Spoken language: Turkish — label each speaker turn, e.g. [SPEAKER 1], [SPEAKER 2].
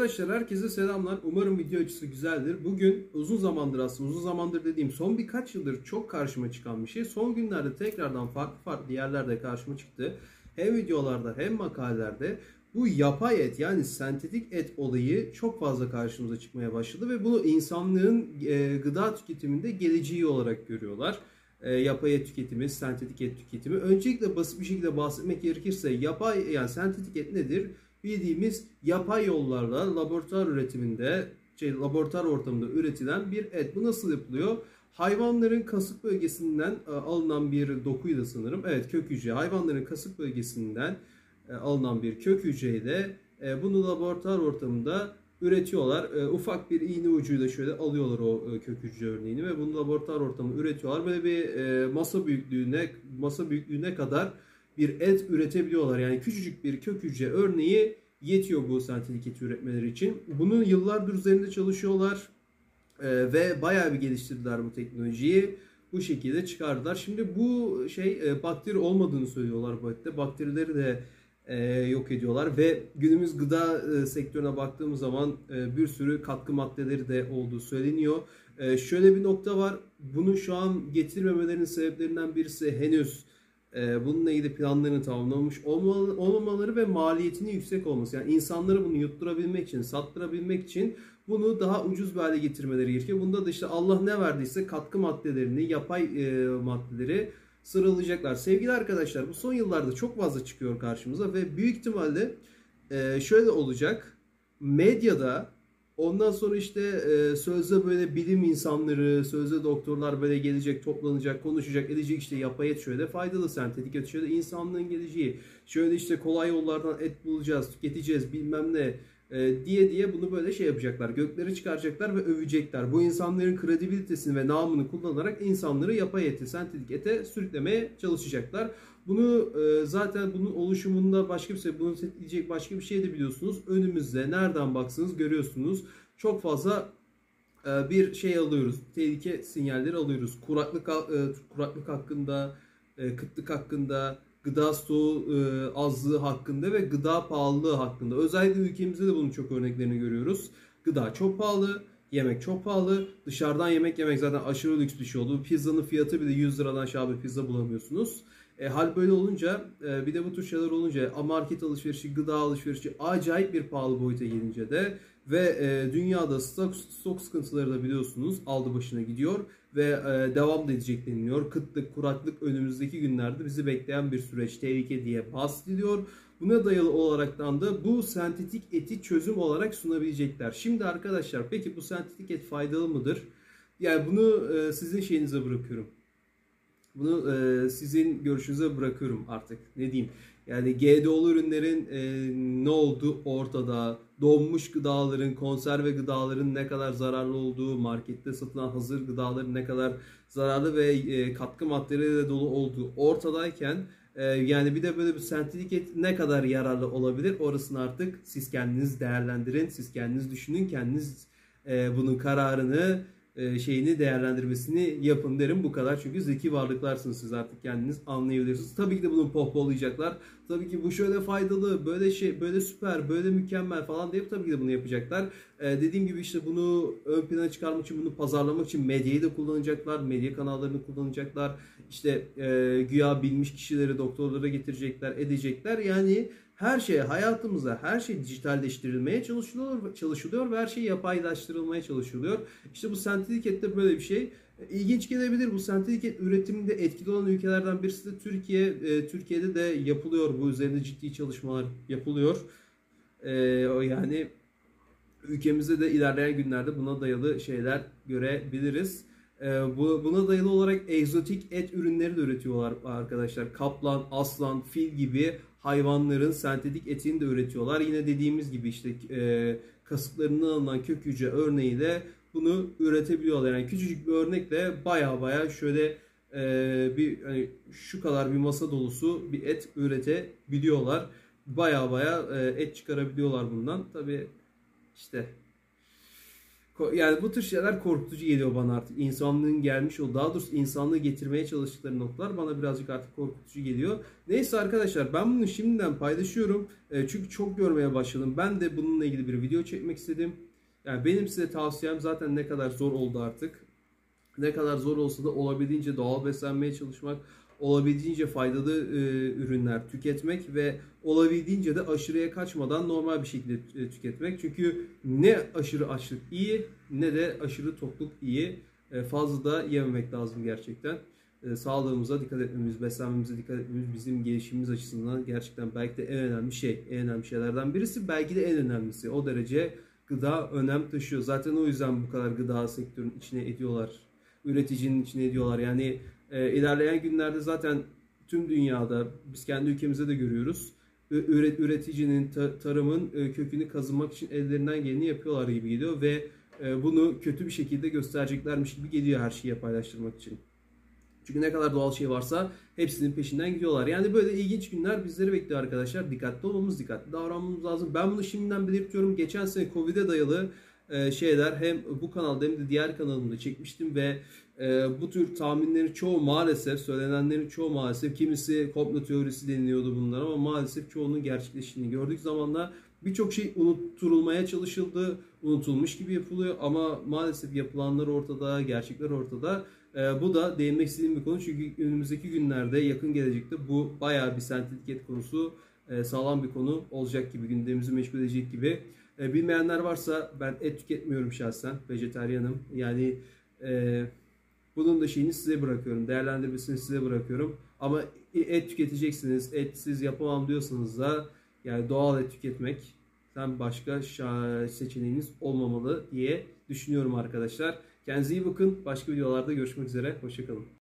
[SPEAKER 1] Arkadaşlar herkese selamlar. Umarım video açısı güzeldir. Bugün uzun zamandır aslında uzun zamandır dediğim son birkaç yıldır çok karşıma çıkan bir şey. Son günlerde tekrardan farklı farklı yerlerde karşıma çıktı. Hem videolarda hem makalelerde bu yapay et yani sentetik et olayı çok fazla karşımıza çıkmaya başladı ve bunu insanlığın e, gıda tüketiminde geleceği olarak görüyorlar. E, yapay et tüketimi, sentetik et tüketimi. Öncelikle basit bir şekilde bahsetmek gerekirse yapay yani sentetik et nedir? Bildiğimiz yapay yollarla laboratuvar üretiminde, şey, laboratuvar ortamında üretilen bir et. Bu nasıl yapılıyor? Hayvanların kasık bölgesinden e, alınan bir dokuyla sanırım. Evet kök hücre. Hayvanların kasık bölgesinden e, alınan bir kök hücreyle e, bunu laboratuvar ortamında üretiyorlar. Ufak bir iğne ucuyla şöyle alıyorlar o kök hücre örneğini ve bunu laboratuvar ortamında üretiyorlar. Böyle bir masa büyüklüğüne masa büyüklüğüne kadar bir et üretebiliyorlar. Yani küçücük bir kök hücre örneği yetiyor bu sentetik et üretmeleri için. Bunun yıllardır üzerinde çalışıyorlar e, ve bayağı bir geliştirdiler bu teknolojiyi. Bu şekilde çıkardılar. Şimdi bu şey e, bakteri olmadığını söylüyorlar bu ette. Bakterileri de e, yok ediyorlar ve günümüz gıda e, sektörüne baktığımız zaman e, bir sürü katkı maddeleri de olduğu söyleniyor. E, şöyle bir nokta var. Bunu şu an getirmemelerinin sebeplerinden birisi henüz e, bununla ilgili planlarını tamamlamış olmamaları ve maliyetinin yüksek olması. Yani insanları bunu yutturabilmek için, sattırabilmek için bunu daha ucuz bir hale getirmeleri gerekiyor. Bunda da işte Allah ne verdiyse katkı maddelerini, yapay e, maddeleri sıralayacaklar. Sevgili arkadaşlar bu son yıllarda çok fazla çıkıyor karşımıza ve büyük ihtimalle e, şöyle olacak. Medyada Ondan sonra işte e, sözde böyle bilim insanları, sözde doktorlar böyle gelecek, toplanacak, konuşacak, edecek işte yapay et şöyle faydalı, sentetik et şöyle insanlığın geleceği, şöyle işte kolay yollardan et bulacağız, tüketeceğiz bilmem ne e, diye diye bunu böyle şey yapacaklar. Gökleri çıkaracaklar ve övecekler. Bu insanların kredibilitesini ve namını kullanarak insanları yapay ete, sentetik ete sürüklemeye çalışacaklar. Bunu e, zaten bunun oluşumunda başka bir şey, bunu tetikleyecek başka bir şey de biliyorsunuz. Önümüzde nereden baksanız görüyorsunuz. Çok fazla e, bir şey alıyoruz. Tehlike sinyalleri alıyoruz. Kuraklık e, kuraklık hakkında, e, kıtlık hakkında, gıda stoğu e, azlığı hakkında ve gıda pahalılığı hakkında. Özellikle ülkemizde de bunun çok örneklerini görüyoruz. Gıda çok pahalı, yemek çok pahalı. Dışarıdan yemek yemek zaten aşırı lüks bir şey oldu. Pizzanın fiyatı bile 100 liradan aşağı bir pizza bulamıyorsunuz. E, hal böyle olunca e, bir de bu tür şeyler olunca market alışverişi, gıda alışverişi acayip bir pahalı boyuta gelince de ve e, dünyada stok, stok sıkıntıları da biliyorsunuz aldı başına gidiyor ve e, devam da edecek deniliyor. Kıtlık, kuraklık önümüzdeki günlerde bizi bekleyen bir süreç, tehlike diye bahsediliyor. Buna dayalı olaraktan da bu sentetik eti çözüm olarak sunabilecekler. Şimdi arkadaşlar peki bu sentetik et faydalı mıdır? Yani bunu e, sizin şeyinize bırakıyorum. Bunu e, sizin görüşünüze bırakıyorum artık. Ne diyeyim? Yani GDO'lu ürünlerin e, ne olduğu ortada. Donmuş gıdaların, konserve gıdaların ne kadar zararlı olduğu, markette satılan hazır gıdaların ne kadar zararlı ve e, katkı maddeleriyle dolu olduğu ortadayken e, yani bir de böyle bir sentetik et ne kadar yararlı olabilir orasını artık siz kendiniz değerlendirin, siz kendiniz düşünün, kendiniz e, bunun kararını şeyini değerlendirmesini yapın derim bu kadar. Çünkü zeki varlıklarsınız siz artık kendiniz anlayabilirsiniz. Tabii ki de bunu pohpohlayacaklar. Tabii ki bu şöyle faydalı, böyle şey, böyle süper, böyle mükemmel falan deyip tabii ki de bunu yapacaklar. Ee, dediğim gibi işte bunu ön plana çıkarmak için, bunu pazarlamak için medyayı da kullanacaklar. Medya kanallarını kullanacaklar. İşte e, güya bilmiş kişileri doktorlara getirecekler, edecekler. Yani her şey hayatımıza her şey dijitalleştirilmeye çalışılıyor, çalışılıyor ve her şey yapaylaştırılmaya çalışılıyor. İşte bu sentetik ette böyle bir şey. İlginç gelebilir bu sentetik et üretiminde etkili olan ülkelerden birisi de Türkiye. E, Türkiye'de de yapılıyor bu üzerinde ciddi çalışmalar yapılıyor. E, yani ülkemizde de ilerleyen günlerde buna dayalı şeyler görebiliriz. E, bu, buna dayalı olarak egzotik et ürünleri de üretiyorlar arkadaşlar. Kaplan, aslan, fil gibi hayvanların sentetik etini de üretiyorlar. Yine dediğimiz gibi işte e, kasıklarından alınan kök hücre örneğiyle bunu üretebiliyorlar. Yani küçücük bir örnekle baya baya şöyle e, bir hani şu kadar bir masa dolusu bir et üretebiliyorlar. Baya baya e, et çıkarabiliyorlar bundan. Tabi işte Yani bu tür şeyler korkutucu geliyor bana artık. İnsanlığın gelmiş o daha doğrusu insanlığı getirmeye çalıştıkları noktalar bana birazcık artık korkutucu geliyor. Neyse arkadaşlar ben bunu şimdiden paylaşıyorum. E, çünkü çok görmeye başladım. Ben de bununla ilgili bir video çekmek istedim. Yani benim size tavsiyem zaten ne kadar zor oldu artık. Ne kadar zor olsa da olabildiğince doğal beslenmeye çalışmak, olabildiğince faydalı e, ürünler tüketmek ve olabildiğince de aşırıya kaçmadan normal bir şekilde e, tüketmek. Çünkü ne aşırı açlık iyi ne de aşırı tokluk iyi. E, fazla da yememek lazım gerçekten. E, sağlığımıza dikkat etmemiz, beslenmemize dikkat etmemiz bizim gelişimimiz açısından gerçekten belki de en önemli şey, en önemli şeylerden birisi. Belki de en önemlisi. O derece gıda önem taşıyor. Zaten o yüzden bu kadar gıda sektörünün içine ediyorlar. Üreticinin içine ediyorlar. Yani e, ilerleyen günlerde zaten tüm dünyada biz kendi ülkemizde de görüyoruz. Üret- üreticinin, ta- tarımın e, kökünü kazımak için ellerinden geleni yapıyorlar gibi geliyor ve e, bunu kötü bir şekilde göstereceklermiş gibi geliyor her şeyi paylaştırmak için. Çünkü ne kadar doğal şey varsa hepsinin peşinden gidiyorlar. Yani böyle ilginç günler bizleri bekliyor arkadaşlar. Dikkatli olmamız, dikkatli davranmamız lazım. Ben bunu şimdiden belirtiyorum. Geçen sene Covid'e dayalı e, şeyler hem bu kanalda hem de diğer kanalımda çekmiştim ve e, bu tür tahminlerin çoğu maalesef, söylenenlerin çoğu maalesef kimisi komplo teorisi deniliyordu bunlar ama maalesef çoğunun gerçekleştiğini gördük zamanla birçok şey unutturulmaya çalışıldı, unutulmuş gibi yapılıyor ama maalesef yapılanlar ortada, gerçekler ortada. Ee, bu da değinmek istediğim bir konu çünkü önümüzdeki günlerde yakın gelecekte bu bayağı bir sentetik et konusu e, sağlam bir konu olacak gibi gündemimizi meşgul edecek gibi. E, bilmeyenler varsa ben et tüketmiyorum şahsen vejetaryenim yani e, bunun da şeyini size bırakıyorum değerlendirmesini size bırakıyorum ama et tüketeceksiniz etsiz yapamam diyorsanız da yani doğal et tüketmek sen başka seçeneğiniz olmamalı diye düşünüyorum arkadaşlar. Kendinize iyi bakın. Başka videolarda görüşmek üzere. Hoşçakalın.